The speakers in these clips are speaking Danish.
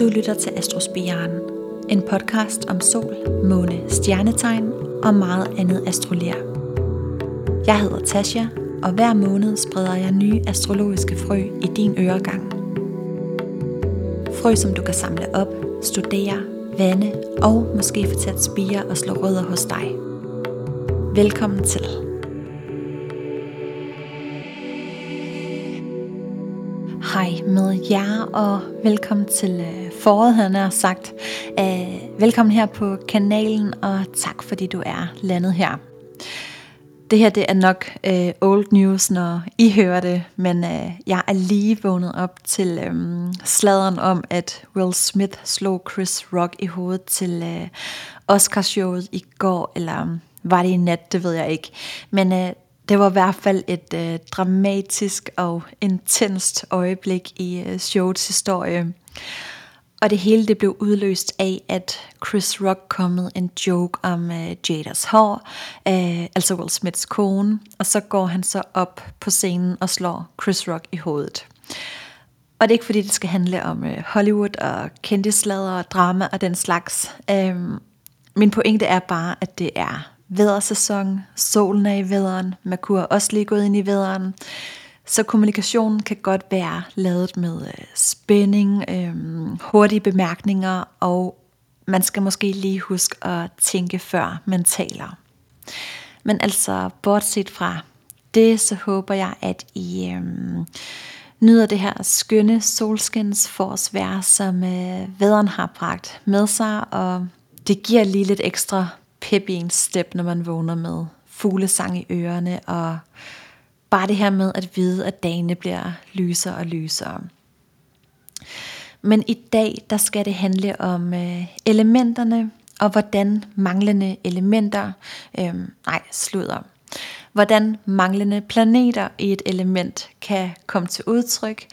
Du lytter til Astrospiren, en podcast om sol, måne, stjernetegn og meget andet astrolær. Jeg hedder Tasha, og hver måned spreder jeg nye astrologiske frø i din øregang. Frø, som du kan samle op, studere, vande og måske få til at spire og slå rødder hos dig. Velkommen til. Hej med jer, og velkommen til øh, foråret, havde jeg sagt. Uh, velkommen her på kanalen, og tak fordi du er landet her. Det her det er nok øh, old news, når I hører det, men øh, jeg er lige vågnet op til øh, sladeren om, at Will Smith slog Chris Rock i hovedet til uh, Oscarshowet i går, eller var det i nat, det ved jeg ikke. Men øh, det var i hvert fald et øh, dramatisk og intenst øjeblik i øh, showets historie. Og det hele det blev udløst af, at Chris Rock kom med en joke om øh, Jadas hår, øh, altså Will Smiths kone, og så går han så op på scenen og slår Chris Rock i hovedet. Og det er ikke fordi, det skal handle om øh, Hollywood og kendislader og drama og den slags. Øh, min pointe er bare, at det er vædersæson, solen er i væderen, Merkur er også lige gået ind i væderen. Så kommunikationen kan godt være lavet med øh, spænding, øh, hurtige bemærkninger, og man skal måske lige huske at tænke før man taler. Men altså, bortset fra det, så håber jeg, at I øh, nyder det her skønne solskins forårsvejr, som øh, vederen har bragt med sig, og det giver lige lidt ekstra pep i en step, når man vågner med fuglesang i ørerne, og bare det her med at vide, at dagene bliver lysere og lysere. Men i dag, der skal det handle om øh, elementerne, og hvordan manglende elementer, øh, nej, slutter, hvordan manglende planeter i et element kan komme til udtryk,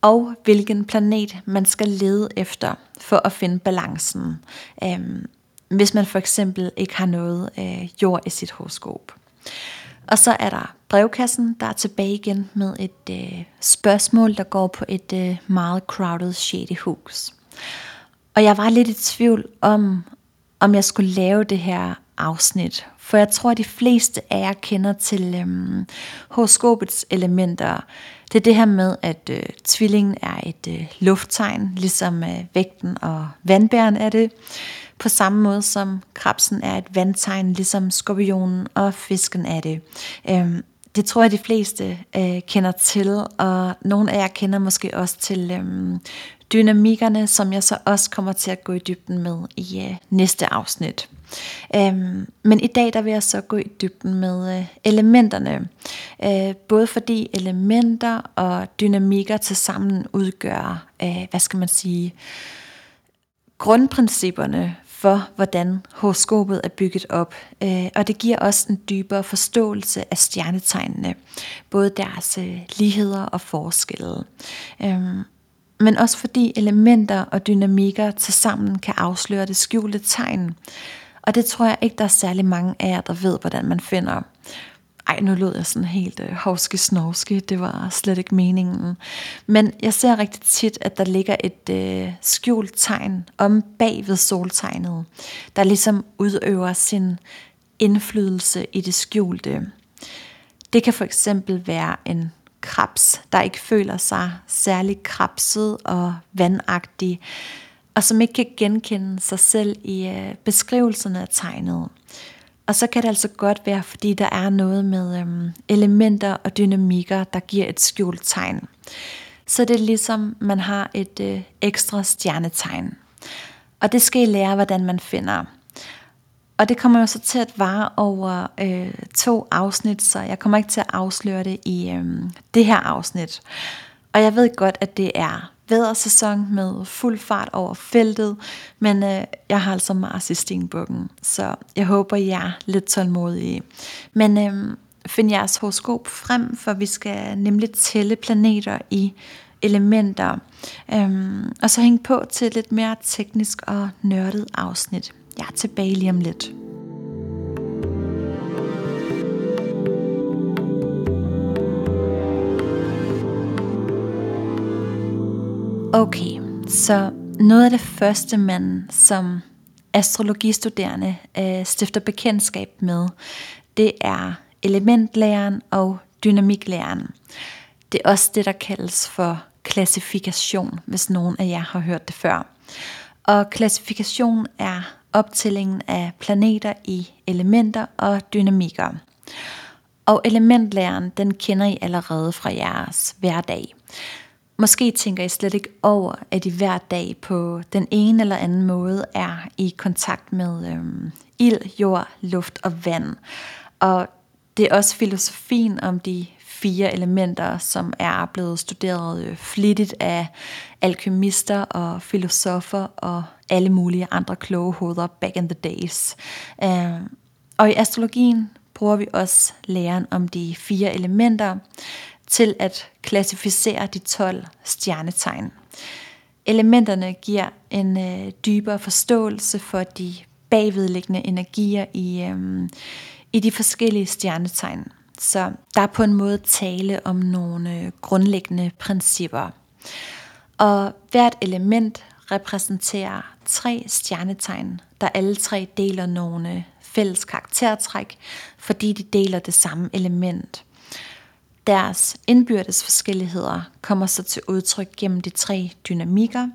og hvilken planet man skal lede efter for at finde balancen. Øh, hvis man for eksempel ikke har noget øh, jord i sit horoskop. Og så er der brevkassen, der er tilbage igen med et øh, spørgsmål, der går på et øh, meget crowded shady hus. Og jeg var lidt i tvivl om, om jeg skulle lave det her afsnit. For jeg tror, at de fleste af jer kender til øhm, horoskopets elementer. Det er det her med, at øh, tvillingen er et øh, lufttegn, ligesom øh, vægten og vandbæren er det. På samme måde som krabsen er et vandtegn, ligesom skorpionen og fisken er det. Øhm, det tror jeg, de fleste øh, kender til, og nogle af jer kender måske også til øh, dynamikkerne, som jeg så også kommer til at gå i dybden med i øh, næste afsnit. Øhm, men i dag der vil jeg så gå i dybden med øh, elementerne, øh, både fordi elementer og dynamikker til sammen udgør, øh, hvad skal man sige, grundprincipperne for, hvordan horoskopet er bygget op. Øh, og det giver også en dybere forståelse af stjernetegnene, både deres øh, ligheder og forskelle. Øhm, men også fordi elementer og dynamikker til sammen kan afsløre det skjulte tegn. Og det tror jeg ikke, der er særlig mange af jer, der ved, hvordan man finder. Ej, nu lød jeg sådan helt øh, hovske snovske, det var slet ikke meningen. Men jeg ser rigtig tit, at der ligger et øh, skjult tegn om bag ved soltegnet, der ligesom udøver sin indflydelse i det skjulte. Det kan for eksempel være en krabs, der ikke føler sig særlig krabset og vandagtig, og som ikke kan genkende sig selv i øh, beskrivelserne af tegnet. Og så kan det altså godt være, fordi der er noget med øhm, elementer og dynamikker, der giver et skjult tegn. Så det er ligesom, man har et øh, ekstra stjernetegn. Og det skal I lære, hvordan man finder. Og det kommer jo så til at vare over øh, to afsnit, så jeg kommer ikke til at afsløre det i øh, det her afsnit. Og jeg ved godt, at det er vædersæson med fuld fart over feltet, men øh, jeg har altså Mars i stenbukken, så jeg håber, I er lidt tålmodige. Men øh, find jeres horoskop frem, for vi skal nemlig tælle planeter i elementer, øhm, og så hænge på til et lidt mere teknisk og nørdet afsnit. Jeg er tilbage lige om lidt. Okay, så noget af det første, man som astrologistuderende øh, stifter bekendtskab med, det er elementlæren og dynamiklæren. Det er også det, der kaldes for klassifikation, hvis nogen af jer har hørt det før. Og klassifikation er optællingen af planeter i elementer og dynamikker. Og elementlæren, den kender I allerede fra jeres hverdag. Måske tænker I slet ikke over, at I hver dag på den ene eller anden måde er i kontakt med øhm, ild, jord, luft og vand. Og det er også filosofien om de fire elementer, som er blevet studeret øh, flittigt af alkymister og filosofer og alle mulige andre kloge hoveder back in the days. Øhm, og i astrologien bruger vi også læren om de fire elementer til at klassificere de 12 stjernetegn. Elementerne giver en øh, dybere forståelse for de bagvedliggende energier i, øh, i de forskellige stjernetegn. Så der er på en måde tale om nogle øh, grundlæggende principper. Og hvert element repræsenterer tre stjernetegn, der alle tre deler nogle fælles karaktertræk, fordi de deler det samme element. Deres indbyrdes forskelligheder kommer så til udtryk gennem de tre dynamikker,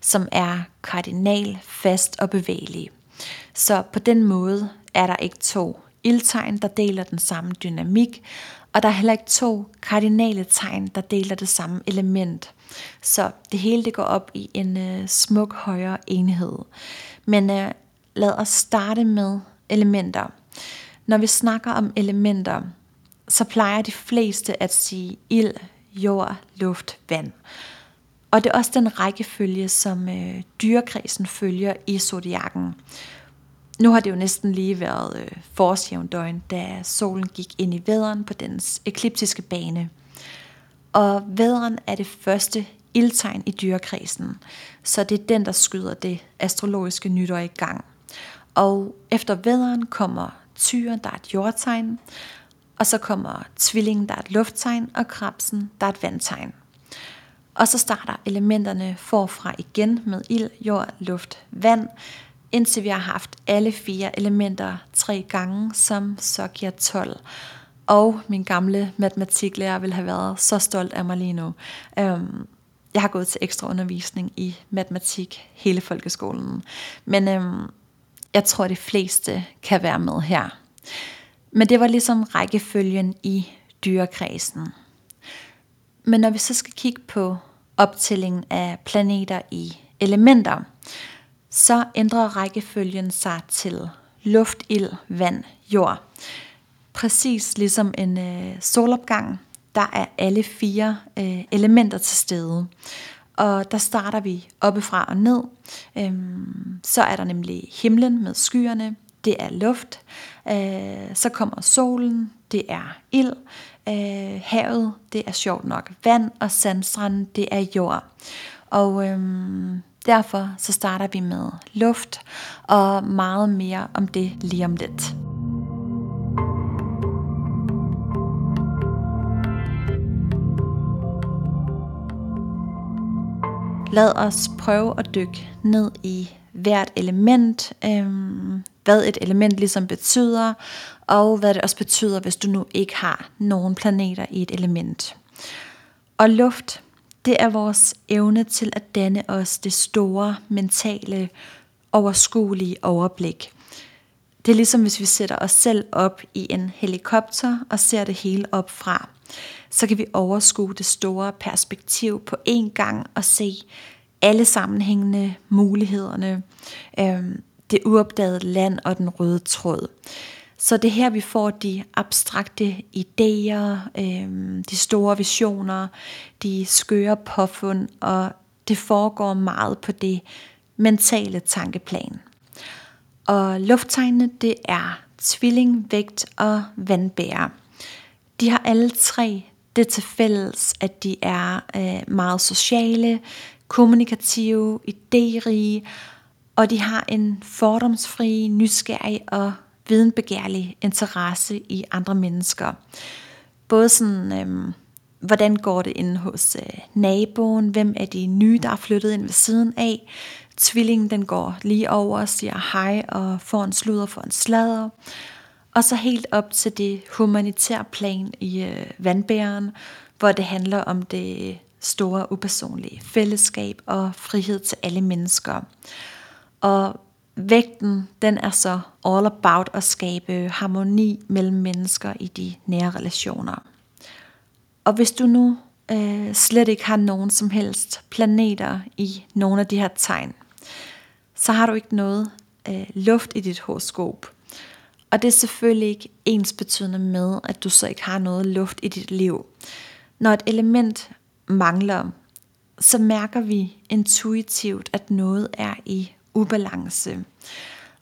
som er kardinal, fast og bevægelig. Så på den måde er der ikke to ildtegn, der deler den samme dynamik, og der er heller ikke to kardinale tegn, der deler det samme element. Så det hele det går op i en øh, smuk højere enhed. Men øh, lad os starte med elementer. Når vi snakker om elementer, så plejer de fleste at sige ild, jord, luft, vand. Og det er også den rækkefølge, som øh, dyrekredsen følger i zodiakken. Nu har det jo næsten lige været øh, forårsjævndøgn, da solen gik ind i væderen på dens ekliptiske bane. Og væderen er det første ildtegn i dyrekredsen, så det er den, der skyder det astrologiske nytår i gang. Og efter væderen kommer tyren, der er et jordtegn, og så kommer tvillingen, der er et lufttegn, og krabsen, der er et vandtegn. Og så starter elementerne forfra igen med ild, jord, luft, vand, indtil vi har haft alle fire elementer tre gange, som så giver 12. Og min gamle matematiklærer vil have været så stolt af mig lige nu. Øhm, jeg har gået til ekstra undervisning i matematik hele folkeskolen. Men øhm, jeg tror, de fleste kan være med her. Men det var ligesom rækkefølgen i dyrekredsen. Men når vi så skal kigge på optællingen af planeter i elementer, så ændrer rækkefølgen sig til luft, ild, vand, jord. Præcis ligesom en øh, solopgang, der er alle fire øh, elementer til stede. Og der starter vi oppefra og ned. Øhm, så er der nemlig himlen med skyerne, det er luft. Øh, så kommer solen, det er ild. Øh, havet, det er sjovt nok vand, og sandstranden, det er jord. Og øhm, derfor så starter vi med luft, og meget mere om det lige om lidt. Lad os prøve at dykke ned i hvert element, øhm, hvad et element ligesom betyder, og hvad det også betyder, hvis du nu ikke har nogen planeter i et element. Og luft, det er vores evne til at danne os det store, mentale, overskuelige overblik. Det er ligesom hvis vi sætter os selv op i en helikopter og ser det hele op fra. Så kan vi overskue det store perspektiv på én gang og se alle sammenhængende mulighederne, Øhm, det uopdagede land og den røde tråd. Så det er her, vi får de abstrakte idéer, øh, de store visioner, de skøre påfund, og det foregår meget på det mentale tankeplan. Og lufttegnene, det er tvilling, vægt og vandbærer. De har alle tre det til fælles, at de er øh, meget sociale, kommunikative, idérige, og de har en fordomsfri, nysgerrig og videnbegærlig interesse i andre mennesker. Både sådan øhm, hvordan går det inde hos øh, naboen, hvem er de nye, der er flyttet ind ved siden af. Tvillingen den går lige over og siger hej og får en sludder for en sladder. Og så helt op til det humanitære plan i øh, vandbæren, hvor det handler om det store upersonlige fællesskab og frihed til alle mennesker. Og vægten, den er så all about at skabe harmoni mellem mennesker i de nære relationer. Og hvis du nu øh, slet ikke har nogen som helst planeter i nogle af de her tegn, så har du ikke noget øh, luft i dit horoskop. Og det er selvfølgelig ikke ens betydende med, at du så ikke har noget luft i dit liv. Når et element mangler, så mærker vi intuitivt, at noget er i ubalance.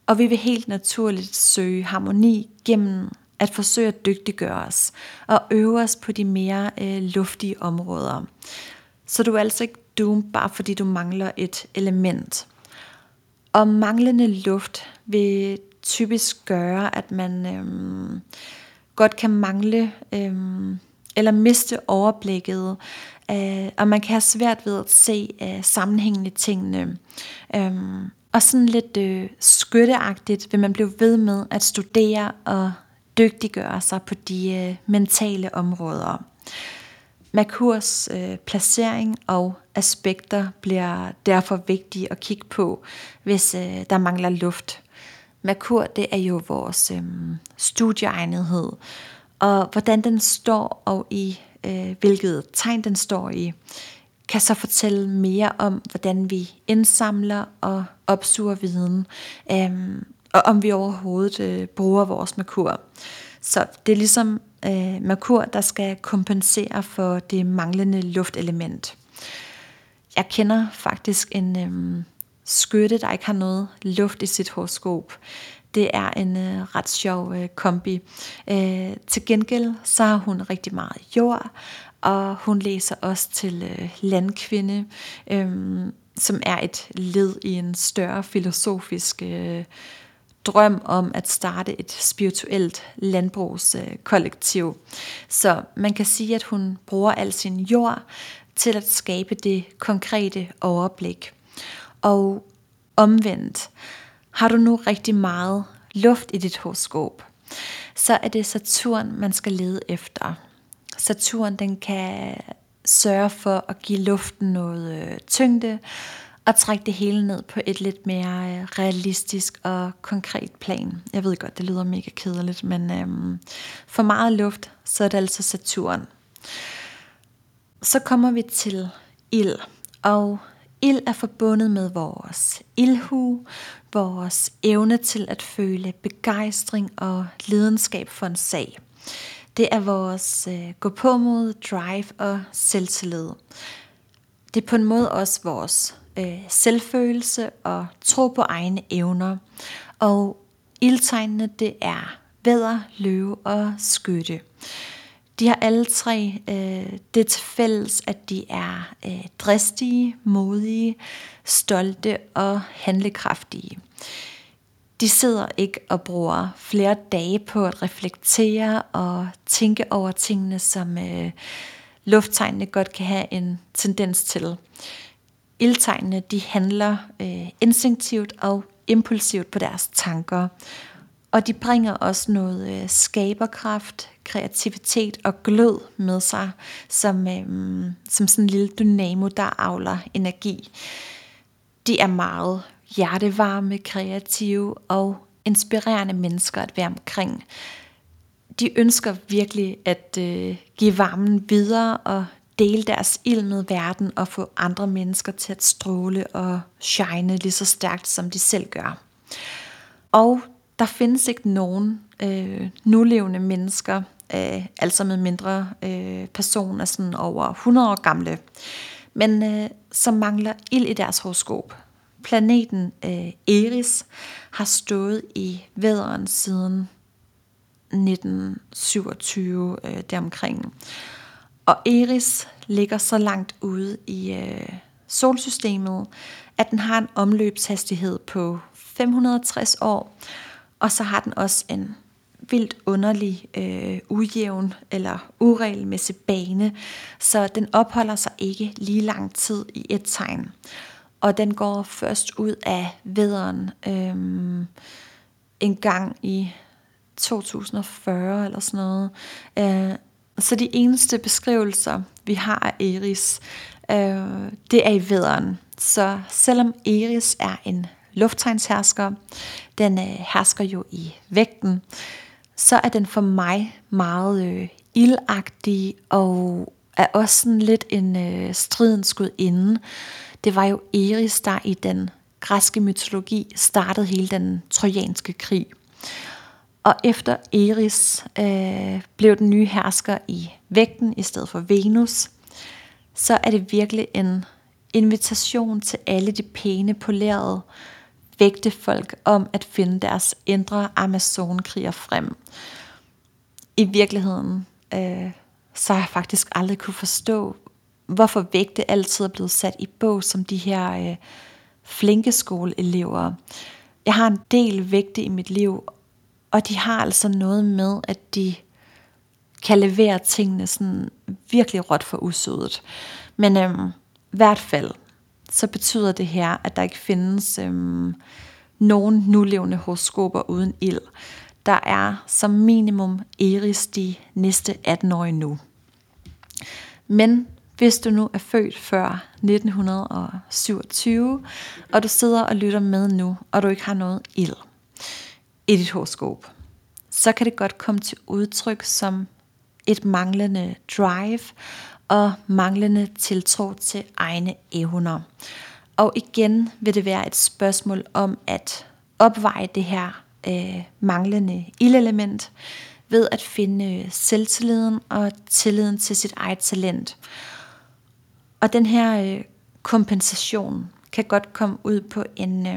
Og vi vil helt naturligt søge harmoni gennem at forsøge at dygtiggøre os og øve os på de mere øh, luftige områder. Så du er altså ikke doomed bare fordi du mangler et element. Og manglende luft vil typisk gøre, at man øhm, godt kan mangle øhm, eller miste overblikket, øh, og man kan have svært ved at se øh, sammenhængende tingene. Øhm, og sådan lidt øh, skytteagtigt vil man blive ved med at studere og dygtiggøre sig på de øh, mentale områder. Merkurs øh, placering og aspekter bliver derfor vigtige at kigge på, hvis øh, der mangler luft. Merkur, det er jo vores øh, studieegnethed, og hvordan den står og i øh, hvilket tegn den står i, kan så fortælle mere om, hvordan vi indsamler og opsuger viden, øhm, og om vi overhovedet øh, bruger vores Merkur. Så det er ligesom øh, Merkur, der skal kompensere for det manglende luftelement. Jeg kender faktisk en øh, skytte, der ikke har noget luft i sit horoskop. Det er en øh, ret sjov øh, kombi. Øh, til gengæld så har hun rigtig meget jord, og hun læser også til øh, landkvinde, øh, som er et led i en større filosofisk øh, drøm om at starte et spirituelt landbrugskollektiv. Så man kan sige, at hun bruger al sin jord til at skabe det konkrete overblik. Og omvendt, har du nu rigtig meget luft i dit horoskop, så er det Saturn, man skal lede efter. Saturn den kan sørge for at give luften noget øh, tyngde, og trække det hele ned på et lidt mere øh, realistisk og konkret plan. Jeg ved godt, det lyder mega kedeligt, men øhm, for meget luft, så er det altså Saturn. Så kommer vi til ild, og ild er forbundet med vores ildhu, vores evne til at føle begejstring og lidenskab for en sag. Det er vores øh, gå på mod, drive og selvtillid. Det er på en måde også vores øh, selvfølelse og tro på egne evner. Og ildtegnene, det er vædder, løve og skytte. De har alle tre øh, det til fælles, at de er øh, dristige, modige, stolte og handlekraftige. De sidder ikke og bruger flere dage på at reflektere og tænke over tingene, som øh, lufttegnene godt kan have en tendens til ildtegnene de handler øh, instinktivt og impulsivt på deres tanker. Og de bringer også noget øh, skaberkraft, kreativitet og glød med sig, som, øh, som sådan en lille dynamo, der avler energi. De er meget hjertevarme, kreative og inspirerende mennesker at være omkring. De ønsker virkelig at øh, give varmen videre og dele deres ild med verden og få andre mennesker til at stråle og shine lige så stærkt, som de selv gør. Og der findes ikke nogen øh, nulevende mennesker, øh, altså med mindre øh, personer sådan over 100 år gamle, men øh, som mangler ild i deres horoskop. Planeten øh, Eris har stået i væderen siden 1927 øh, deromkring. Og Eris ligger så langt ude i øh, solsystemet, at den har en omløbshastighed på 560 år, og så har den også en vildt underlig, øh, ujævn eller uregelmæssig bane, så den opholder sig ikke lige lang tid i et tegn. Og den går først ud af vederen øhm, en gang i 2040 eller sådan noget. Øh, så de eneste beskrivelser, vi har af Eris, øh, det er i vederen. Så selvom Eris er en lufttegnshersker, den øh, hersker jo i vægten, så er den for mig meget øh, ildagtig og er også sådan lidt en øh, stridens gudinde. Det var jo Eris, der i den græske mytologi startede hele den trojanske krig. Og efter Eris øh, blev den nye hersker i vægten i stedet for Venus, så er det virkelig en invitation til alle de pæne, polerede vægtefolk om at finde deres indre Amazonkriger frem. I virkeligheden, øh, så har jeg faktisk aldrig kunne forstå, hvorfor vægte altid er blevet sat i bog som de her øh, flinke skoleelever. Jeg har en del vægte i mit liv, og de har altså noget med, at de kan levere tingene sådan virkelig råt for usødet. Men øhm, i hvert fald, så betyder det her, at der ikke findes øhm, nogen nulevende horoskoper uden ild. Der er som minimum Eris de næste 18 år nu. Men hvis du nu er født før 1927, og du sidder og lytter med nu, og du ikke har noget ild i dit horoskop, så kan det godt komme til udtryk som et manglende drive og manglende tiltro til egne evner. Og igen vil det være et spørgsmål om at opveje det her øh, manglende ildelement ved at finde øh, selvtilliden og tilliden til sit eget talent. Og den her øh, kompensation kan godt komme ud på en, øh,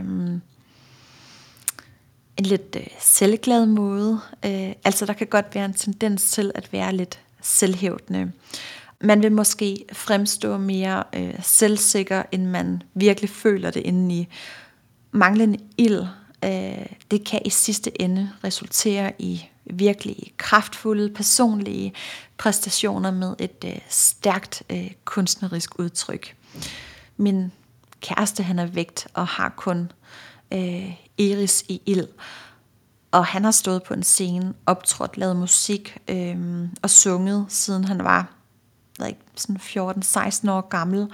en lidt øh, selvglad måde. Øh, altså der kan godt være en tendens til at være lidt selvhævdende. Man vil måske fremstå mere øh, selvsikker, end man virkelig føler det indeni. Manglende ild, øh, det kan i sidste ende resultere i virkelig kraftfulde personlige præstationer med et øh, stærkt øh, kunstnerisk udtryk. Min kæreste han er vægt og har kun øh, Iris i ild. Og han har stået på en scene, optrådt, lavet musik øh, og sunget, siden han var ved ikke, sådan 14-16 år gammel.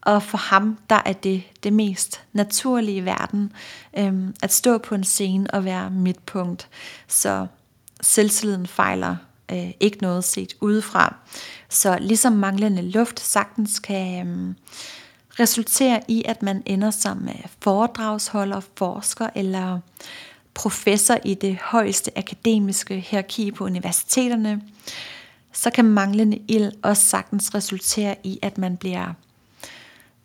Og for ham, der er det det mest naturlige i verden, øh, at stå på en scene og være midtpunkt. Så selvtilliden fejler øh, ikke noget set udefra. Så ligesom manglende luft sagtens kan øh, resultere i, at man ender som øh, foredragsholder, forsker eller professor i det højeste akademiske hierarki på universiteterne, så kan manglende ild også sagtens resultere i, at man bliver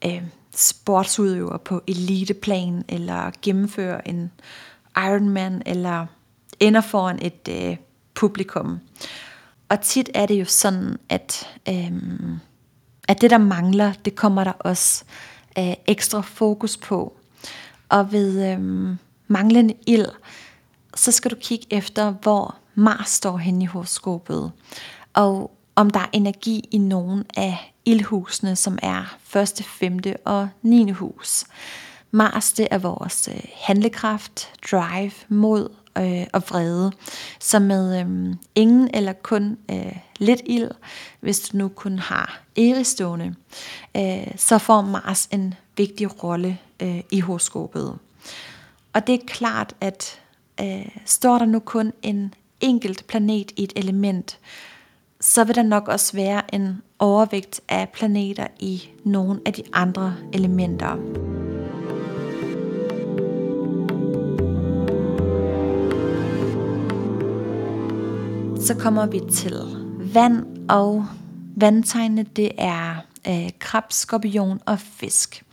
øh, sportsudøver på eliteplan, eller gennemfører en Ironman, eller ender foran et øh, publikum. Og tit er det jo sådan, at, øh, at det der mangler, det kommer der også øh, ekstra fokus på. Og ved øh, manglende ild, så skal du kigge efter, hvor Mars står hen i horoskopet. Og om der er energi i nogen af ildhusene, som er første, femte og 9. hus. Mars, det er vores øh, handlekraft, drive, mod øh, og vrede. Så med øh, ingen eller kun øh, lidt ild, hvis du nu kun har Eris stående, øh, så får Mars en vigtig rolle øh, i horoskopet. Og det er klart, at øh, står der nu kun en enkelt planet i et element, så vil der nok også være en overvægt af planeter i nogle af de andre elementer. Så kommer vi til vand, og vandtegnene det er øh, krab, skorpion og fisk.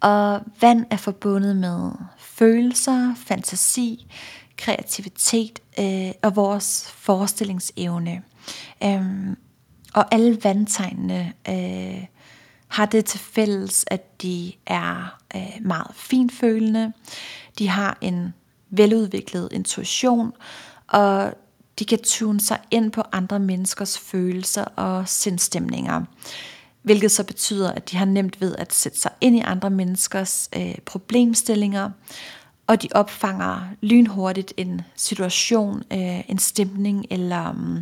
Og vand er forbundet med følelser, fantasi, kreativitet øh, og vores forestillingsevne. Øhm, og alle vandtegnene øh, har det til fælles, at de er øh, meget finfølende. De har en veludviklet intuition, og de kan tune sig ind på andre menneskers følelser og sindstemninger. Hvilket så betyder, at de har nemt ved at sætte sig ind i andre menneskers øh, problemstillinger, og de opfanger lynhurtigt en situation, øh, en stemning eller mm,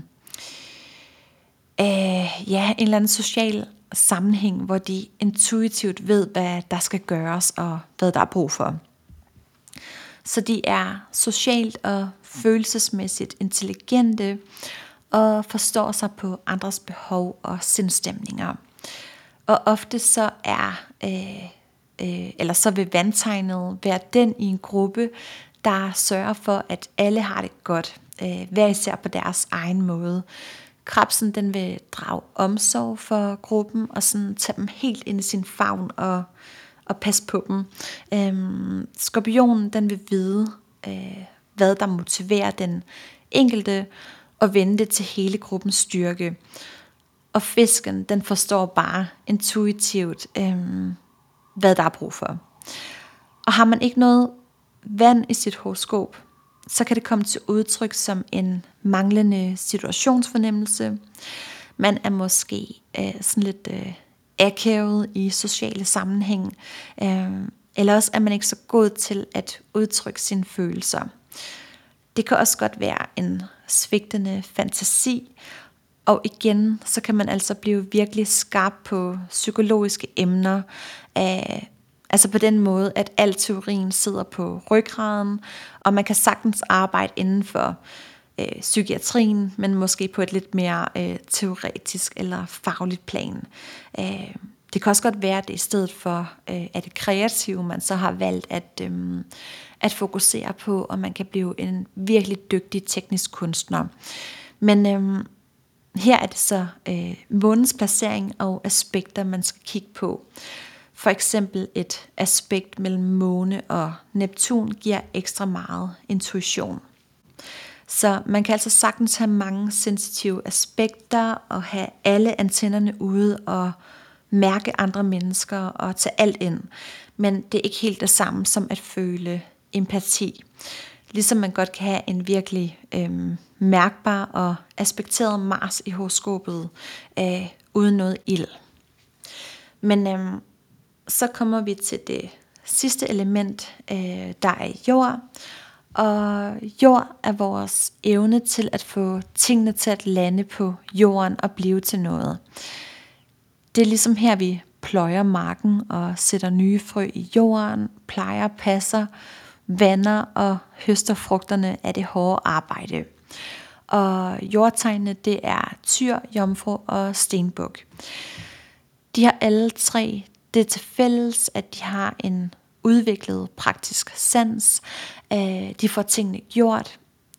øh, ja, en eller anden social sammenhæng, hvor de intuitivt ved, hvad der skal gøres og hvad der er brug for. Så de er socialt og følelsesmæssigt intelligente og forstår sig på andres behov og sindstemninger. Og ofte så er, øh, øh, eller så vil vandtegnet være den i en gruppe, der sørger for, at alle har det godt, øh, hver især på deres egen måde. Krabsen den vil drage omsorg for gruppen og sådan tage dem helt ind i sin favn og, og passe på dem. Øhm, skorpionen den vil vide, øh, hvad der motiverer den enkelte og vende det til hele gruppens styrke. Og fisken, den forstår bare intuitivt, øhm, hvad der er brug for. Og har man ikke noget vand i sit horoskop, så kan det komme til udtryk som en manglende situationsfornemmelse. Man er måske øh, sådan lidt øh, akavet i sociale sammenhæng, øh, eller også er man ikke så god til at udtrykke sine følelser. Det kan også godt være en svigtende fantasi, og igen, så kan man altså blive virkelig skarp på psykologiske emner, af, altså på den måde, at al teorien sidder på ryggraden, og man kan sagtens arbejde inden for øh, psykiatrien, men måske på et lidt mere øh, teoretisk eller fagligt plan. Øh, det kan også godt være, at det i stedet for øh, at det kreative, man så har valgt at, øh, at fokusere på, og man kan blive en virkelig dygtig teknisk kunstner. Men øhm, her er det så øh, månens placering og aspekter, man skal kigge på. For eksempel et aspekt mellem måne og Neptun giver ekstra meget intuition. Så man kan altså sagtens have mange sensitive aspekter og have alle antennerne ude og mærke andre mennesker og tage alt ind. Men det er ikke helt det samme som at føle empati. Ligesom man godt kan have en virkelig øh, mærkbar og aspekteret Mars i horoskopet øh, uden noget ild. Men øh, så kommer vi til det sidste element, øh, der er jord. Og jord er vores evne til at få tingene til at lande på jorden og blive til noget. Det er ligesom her, vi pløjer marken og sætter nye frø i jorden, plejer, passer, vander og høster frugterne af det hårde arbejde. Og jordtegnene, det er tyr, jomfru og stenbuk. De har alle tre det til fælles, at de har en udviklet praktisk sans. Øh, de får tingene gjort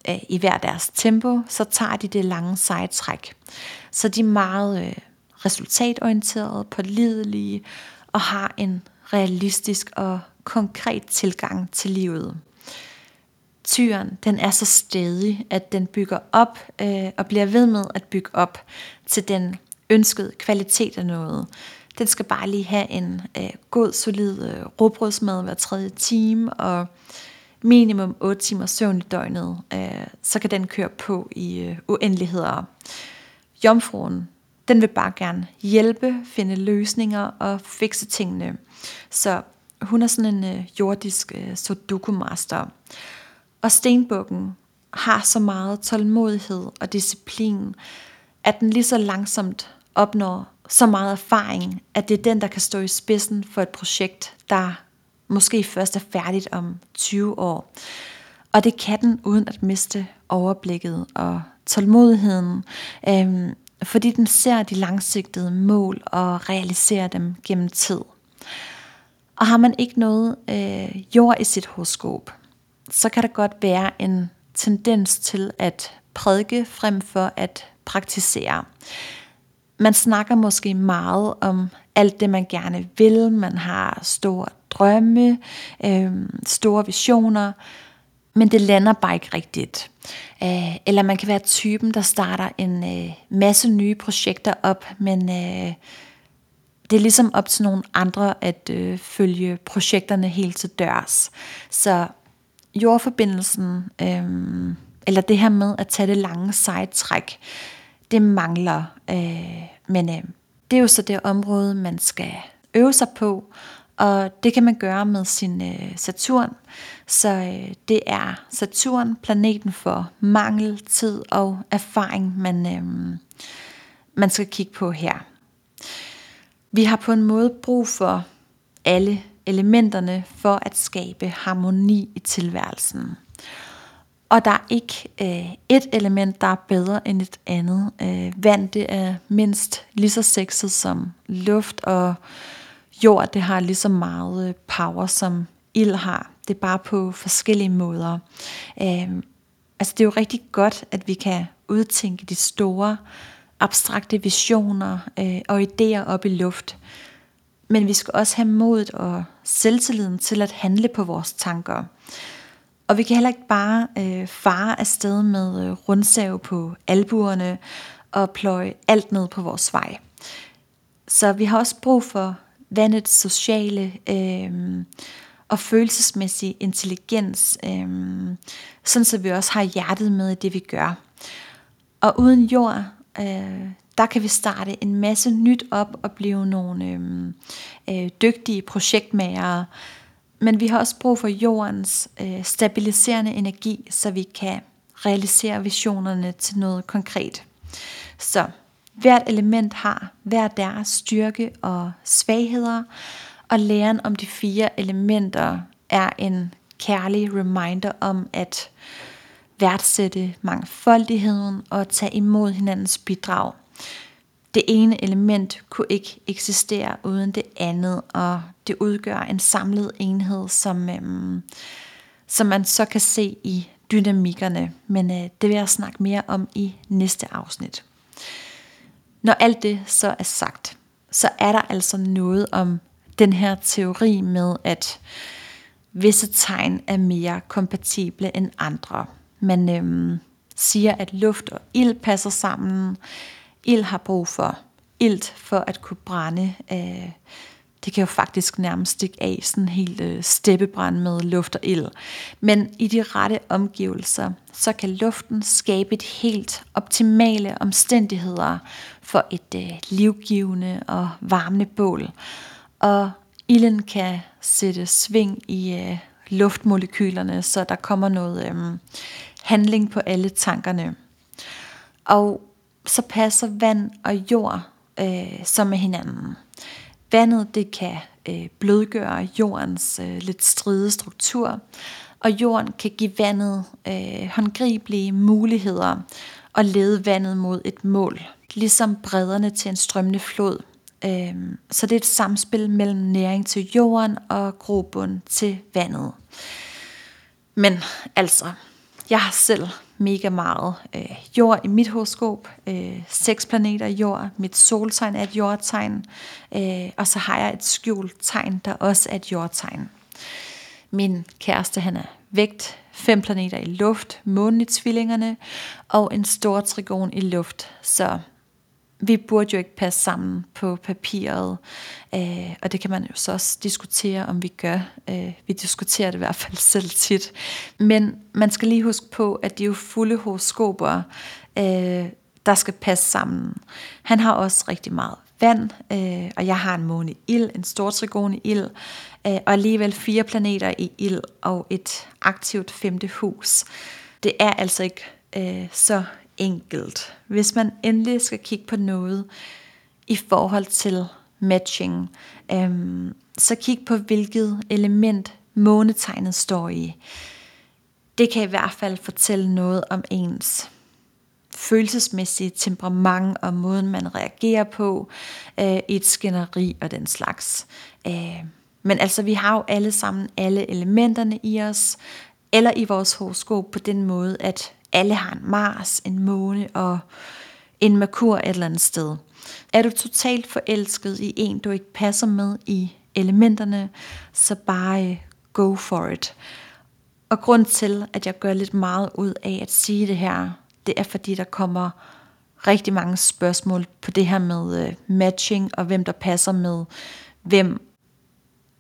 øh, i hver deres tempo, så tager de det lange seje træk. Så de er meget øh, resultatorienterede, pålidelige og har en realistisk og konkret tilgang til livet. Tyren, den er så stedig, at den bygger op øh, og bliver ved med at bygge op til den ønskede kvalitet af noget. Den skal bare lige have en øh, god, solid øh, råbrødsmad hver tredje time, og minimum 8 timer søvn i døgnet. Øh, så kan den køre på i øh, uendeligheder. Jomfruen, den vil bare gerne hjælpe, finde løsninger og fikse tingene. Så hun er sådan en øh, jordisk øh, sudoku-master. Og stenbukken har så meget tålmodighed og disciplin, at den lige så langsomt opnår så meget erfaring, at det er den, der kan stå i spidsen for et projekt, der måske først er færdigt om 20 år. Og det kan den uden at miste overblikket og tålmodigheden, øhm, fordi den ser de langsigtede mål og realiserer dem gennem tid. Og har man ikke noget øh, jord i sit horoskop, så kan der godt være en tendens til at prædike frem for at praktisere man snakker måske meget om alt det, man gerne vil. Man har store drømme, øh, store visioner, men det lander bare ikke rigtigt. Øh, eller man kan være typen, der starter en øh, masse nye projekter op, men øh, det er ligesom op til nogle andre at øh, følge projekterne helt til dørs. Så jordforbindelsen, øh, eller det her med at tage det lange sejtræk, det mangler. Øh, men øh, det er jo så det område, man skal øve sig på, og det kan man gøre med sin øh, Saturn. Så øh, det er Saturn, planeten for mangel, tid og erfaring, man, øh, man skal kigge på her. Vi har på en måde brug for alle elementerne for at skabe harmoni i tilværelsen. Og der er ikke øh, et element, der er bedre end et andet. Øh, vand, det er mindst lige så sexet som luft, og jord, det har lige så meget øh, power som ild har. Det er bare på forskellige måder. Øh, altså det er jo rigtig godt, at vi kan udtænke de store, abstrakte visioner øh, og idéer op i luft. Men vi skal også have modet og selvtilliden til at handle på vores tanker. Og vi kan heller ikke bare øh, fare afsted med øh, rundsave på albuerne og pløje alt ned på vores vej. Så vi har også brug for vandets sociale øh, og følelsesmæssige intelligens, øh, sådan så vi også har hjertet med i det, vi gør. Og uden jord, øh, der kan vi starte en masse nyt op og blive nogle øh, øh, dygtige projektmagere, men vi har også brug for jordens øh, stabiliserende energi, så vi kan realisere visionerne til noget konkret. Så hvert element har hver deres styrke og svagheder, og læren om de fire elementer er en kærlig reminder om at værdsætte mangfoldigheden og tage imod hinandens bidrag det ene element kunne ikke eksistere uden det andet, og det udgør en samlet enhed, som, øhm, som man så kan se i dynamikkerne, men øh, det vil jeg snakke mere om i næste afsnit. Når alt det så er sagt, så er der altså noget om den her teori med, at visse tegn er mere kompatible end andre. Man øhm, siger, at luft og ild passer sammen, Ild har brug for ilt for at kunne brænde. Øh, det kan jo faktisk nærmest stikke af sådan helt øh, steppebrand med luft og ild. Men i de rette omgivelser, så kan luften skabe et helt optimale omstændigheder for et øh, livgivende og varmende bål. Og ilden kan sætte sving i øh, luftmolekylerne, så der kommer noget øh, handling på alle tankerne. Og så passer vand og jord øh, som med hinanden. Vandet det kan øh, blødgøre jordens øh, lidt stride struktur, og jorden kan give vandet øh, håndgribelige muligheder og lede vandet mod et mål, ligesom bredderne til en strømmende flod. Øh, så det er et samspil mellem næring til jorden og grobund til vandet. Men altså, jeg har selv mega meget øh, jord i mit horoskop. Øh, seks planeter i jord. Mit soltegn er et jordtegn. Øh, og så har jeg et skjult tegn, der også er et jordtegn. Min kæreste, han er vægt. Fem planeter i luft. Månen i tvillingerne. Og en stor trigon i luft. Så vi burde jo ikke passe sammen på papiret, øh, og det kan man jo så også diskutere, om vi gør. Øh, vi diskuterer det i hvert fald selv tit. Men man skal lige huske på, at de er jo fulde horoskoper, øh, der skal passe sammen. Han har også rigtig meget vand, øh, og jeg har en måne i ild, en stor trigon i ild, øh, og alligevel fire planeter i ild og et aktivt femte hus. Det er altså ikke øh, så enkelt. Hvis man endelig skal kigge på noget i forhold til matching, øhm, så kig på hvilket element månetegnet står i. Det kan i hvert fald fortælle noget om ens følelsesmæssige temperament og måden man reagerer på øh, i et skænderi og den slags. Øh, men altså vi har jo alle sammen alle elementerne i os, eller i vores horoskop på den måde, at alle har en Mars, en måne og en Merkur et eller andet sted. Er du totalt forelsket i en, du ikke passer med i elementerne, så bare øh, go for it. Og grund til, at jeg gør lidt meget ud af at sige det her, det er fordi, der kommer rigtig mange spørgsmål på det her med øh, matching, og hvem der passer med hvem.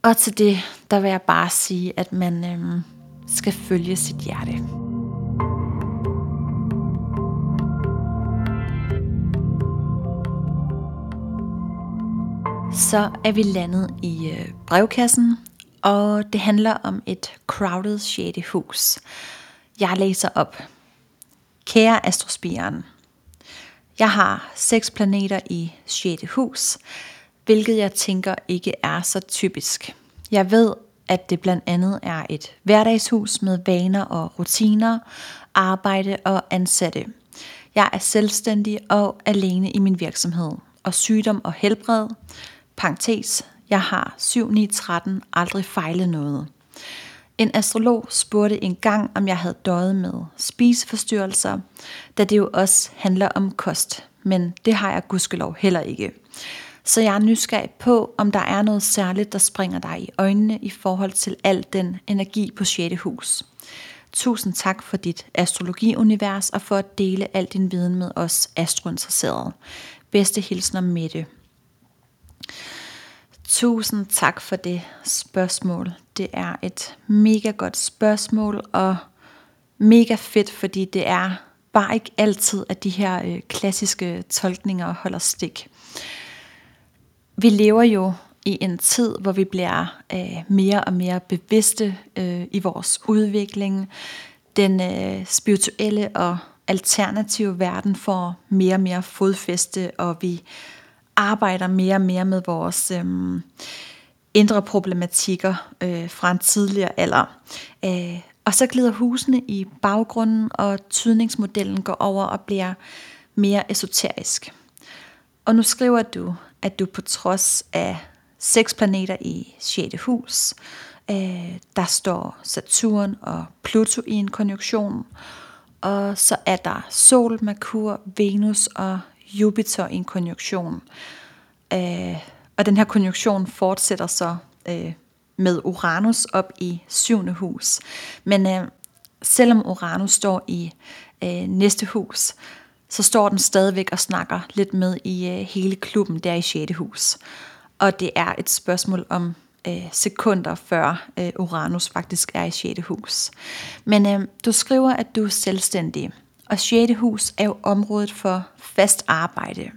Og til det, der vil jeg bare sige, at man øhm, skal følge sit hjerte. Så er vi landet i øh, brevkassen, og det handler om et crowded 6. hus. Jeg læser op. Kære astrospiren, jeg har seks planeter i 6. hus, hvilket jeg tænker ikke er så typisk. Jeg ved, at det blandt andet er et hverdagshus med vaner og rutiner, arbejde og ansatte. Jeg er selvstændig og alene i min virksomhed, og sygdom og helbred, parentes, jeg har 7-9-13 aldrig fejlet noget. En astrolog spurgte en gang, om jeg havde døjet med spiseforstyrrelser, da det jo også handler om kost, men det har jeg gudskelov heller ikke. Så jeg er nysgerrig på, om der er noget særligt, der springer dig i øjnene i forhold til al den energi på 6. hus. Tusind tak for dit astrologiunivers og for at dele al din viden med os astrointeresserede. Bedste hilsner Mette. Tusind tak for det spørgsmål. Det er et mega godt spørgsmål og mega fedt, fordi det er bare ikke altid, at de her øh, klassiske tolkninger holder stik. Vi lever jo i en tid, hvor vi bliver øh, mere og mere bevidste øh, i vores udvikling. Den øh, spirituelle og alternative verden får mere og mere fodfæste, og vi arbejder mere og mere med vores øhm, indre problematikker øh, fra en tidligere alder. Øh, og så glider husene i baggrunden, og tydningsmodellen går over og bliver mere esoterisk. Og nu skriver du, at du på trods af seks planeter i 6. hus, øh, der står Saturn og Pluto i en konjunktion, og så er der Sol, Merkur, Venus og Jupiter i en konjunktion. Øh, og den her konjunktion fortsætter så øh, med Uranus op i syvende hus. Men øh, selvom Uranus står i øh, næste hus, så står den stadigvæk og snakker lidt med i øh, hele klubben der i 6. hus. Og det er et spørgsmål om øh, sekunder før øh, Uranus faktisk er i 6. hus. Men øh, du skriver, at du er selvstændig, og 6. hus er jo området for fast arbejde.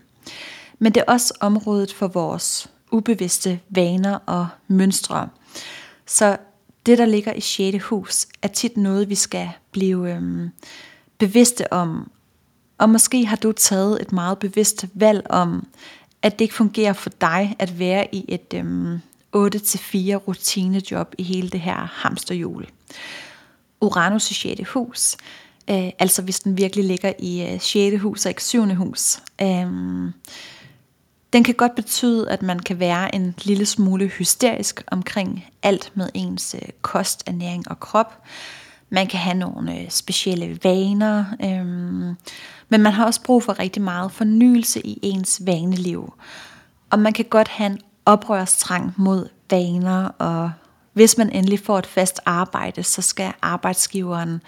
Men det er også området for vores ubevidste vaner og mønstre. Så det, der ligger i 6. hus, er tit noget, vi skal blive øhm, bevidste om. Og måske har du taget et meget bevidst valg om, at det ikke fungerer for dig at være i et øhm, 8-4 rutinejob i hele det her hamsterhjul. Uranus i 6. hus, øh, altså hvis den virkelig ligger i øh, 6. hus og ikke 7. hus, øh, den kan godt betyde, at man kan være en lille smule hysterisk omkring alt med ens øh, kost, ernæring og krop. Man kan have nogle øh, specielle vaner, øh, men man har også brug for rigtig meget fornyelse i ens vaneliv. Og man kan godt have en oprørstrang mod vaner, og hvis man endelig får et fast arbejde, så skal arbejdsgiveren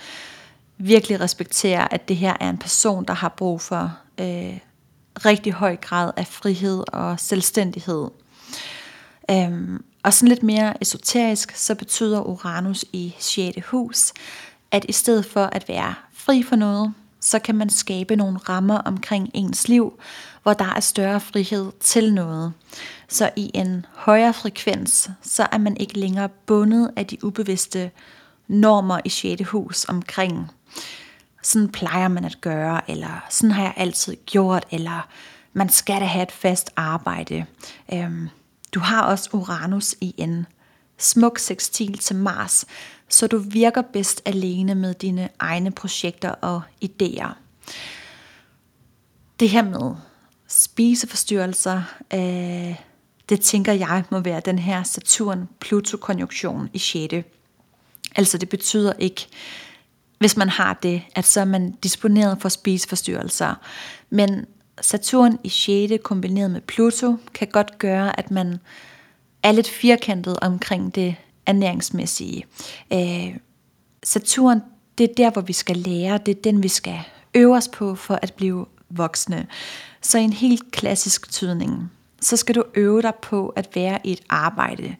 virkelig respektere, at det her er en person, der har brug for øh, rigtig høj grad af frihed og selvstændighed. Øhm, og sådan lidt mere esoterisk, så betyder Uranus i 6. hus, at i stedet for at være fri for noget, så kan man skabe nogle rammer omkring ens liv, hvor der er større frihed til noget. Så i en højere frekvens, så er man ikke længere bundet af de ubevidste normer i 6. hus omkring sådan plejer man at gøre, eller sådan har jeg altid gjort, eller man skal da have et fast arbejde. Øhm, du har også Uranus i en smuk sextil til Mars, så du virker bedst alene med dine egne projekter og idéer. Det her med spiseforstyrrelser, øh, det tænker jeg må være den her Saturn-Pluto-konjunktion i 6. Altså det betyder ikke, hvis man har det, at så er man disponeret for spiseforstyrrelser. Men Saturn i 6. kombineret med Pluto kan godt gøre, at man er lidt firkantet omkring det ernæringsmæssige. Øh, Saturn, det er der, hvor vi skal lære, det er den, vi skal øve os på for at blive voksne. Så i en helt klassisk tydning, så skal du øve dig på at være i et arbejde.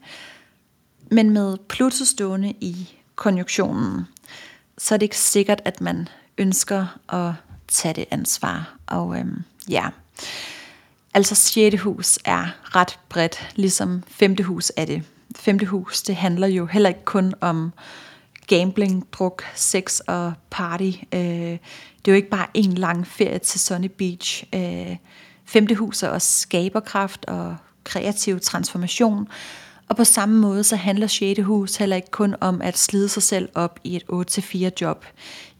Men med Pluto stående i konjunktionen, så er det ikke sikkert, at man ønsker at tage det ansvar. Og øhm, ja, Altså 6. hus er ret bredt, ligesom 5. hus er det. 5. hus, det handler jo heller ikke kun om gambling, druk, sex og party. Øh, det er jo ikke bare en lang ferie til Sunny Beach. Øh, femte hus er også skaberkraft og kreativ transformation. Og på samme måde så handler 6. hus heller ikke kun om at slide sig selv op i et 8-4 job,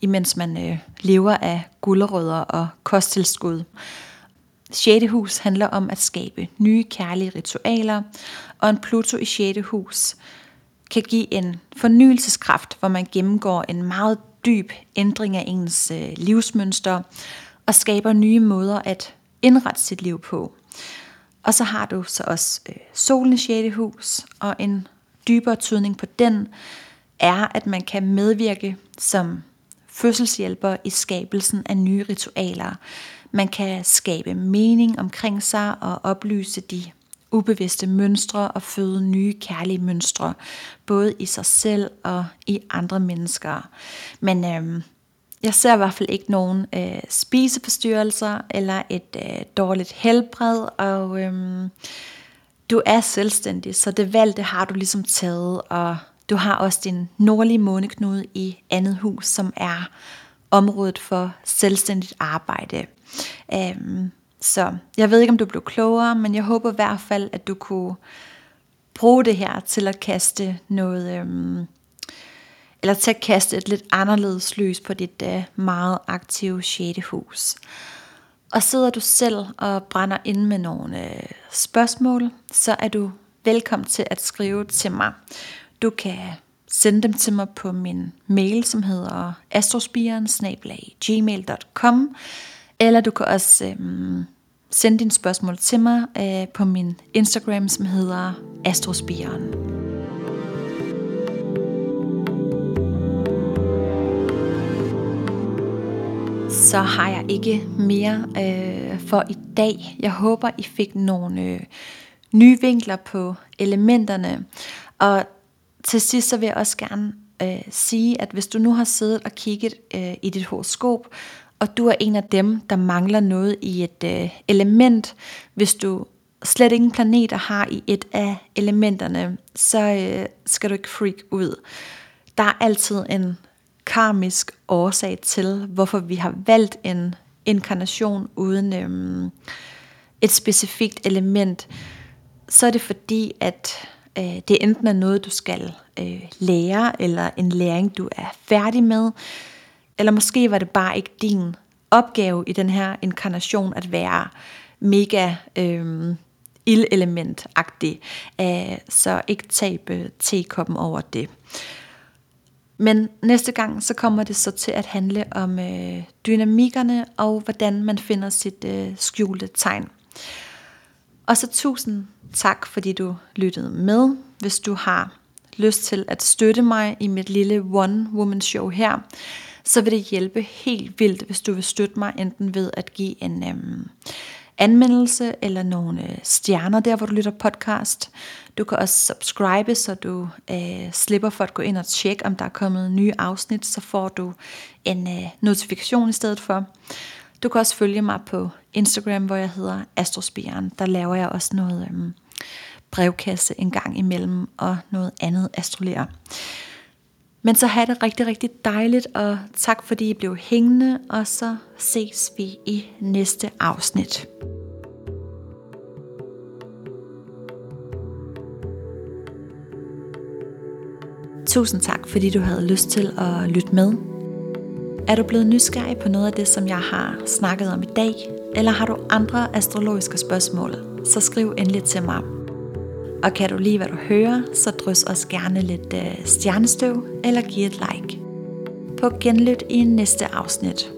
imens man øh, lever af gulderødder og kosttilskud. 6. hus handler om at skabe nye kærlige ritualer, og en Pluto i 6. hus kan give en fornyelseskraft, hvor man gennemgår en meget dyb ændring af ens øh, livsmønster og skaber nye måder at indrette sit liv på. Og så har du så også øh, solens 6. hus, og en dybere tydning på den er, at man kan medvirke som fødselshjælper i skabelsen af nye ritualer. Man kan skabe mening omkring sig og oplyse de ubevidste mønstre og føde nye kærlige mønstre, både i sig selv og i andre mennesker. Men øhm, jeg ser i hvert fald ikke nogen øh, spiseforstyrrelser eller et øh, dårligt helbred, og øhm, du er selvstændig, så det valg, det har du ligesom taget, og du har også din nordlige måneknude i andet hus, som er området for selvstændigt arbejde. Øhm, så jeg ved ikke, om du blev klogere, men jeg håber i hvert fald, at du kunne bruge det her til at kaste noget, øhm, eller til at kaste et lidt anderledes lys på dit øh, meget aktive 6. hus. Og sidder du selv og brænder ind med nogle øh, spørgsmål, så er du velkommen til at skrive til mig. Du kan sende dem til mig på min mail, som hedder astrospiren gmail.com eller du kan også øhm, sende dine spørgsmål til mig øh, på min Instagram, som hedder astrospiren. Så har jeg ikke mere øh, for i dag. Jeg håber, I fik nogle øh, nye vinkler på elementerne. Og til sidst så vil jeg også gerne øh, sige, at hvis du nu har siddet og kigget øh, i dit horoskop, og du er en af dem, der mangler noget i et øh, element, hvis du slet ingen planeter har i et af elementerne, så øh, skal du ikke freak ud. Der er altid en karmisk årsag til, hvorfor vi har valgt en inkarnation uden øhm, et specifikt element. Så er det fordi, at øh, det enten er noget, du skal øh, lære, eller en læring, du er færdig med, eller måske var det bare ikke din opgave i den her inkarnation at være mega øh, ildelementagtig. Øh, så ikke tabe tekoppen over det. Men næste gang, så kommer det så til at handle om øh, dynamikkerne og hvordan man finder sit øh, skjulte tegn. Og så tusind tak, fordi du lyttede med. Hvis du har lyst til at støtte mig i mit lille one-woman show her, så vil det hjælpe helt vildt, hvis du vil støtte mig, enten ved at give en øhm, anmeldelse eller nogle øh, stjerner der, hvor du lytter podcast. Du kan også subscribe, så du øh, slipper for at gå ind og tjekke, om der er kommet nye afsnit, så får du en øh, notifikation i stedet for. Du kan også følge mig på Instagram, hvor jeg hedder Astrospiren. Der laver jeg også noget øh, brevkasse en gang imellem og noget andet astrolere. Men så have det rigtig, rigtig dejligt, og tak fordi I blev hængende, og så ses vi i næste afsnit. Tusind tak, fordi du havde lyst til at lytte med. Er du blevet nysgerrig på noget af det, som jeg har snakket om i dag, eller har du andre astrologiske spørgsmål, så skriv endelig til mig og kan du lide, hvad du hører, så drys os gerne lidt øh, stjernestøv eller giv et like. På genlyt i næste afsnit.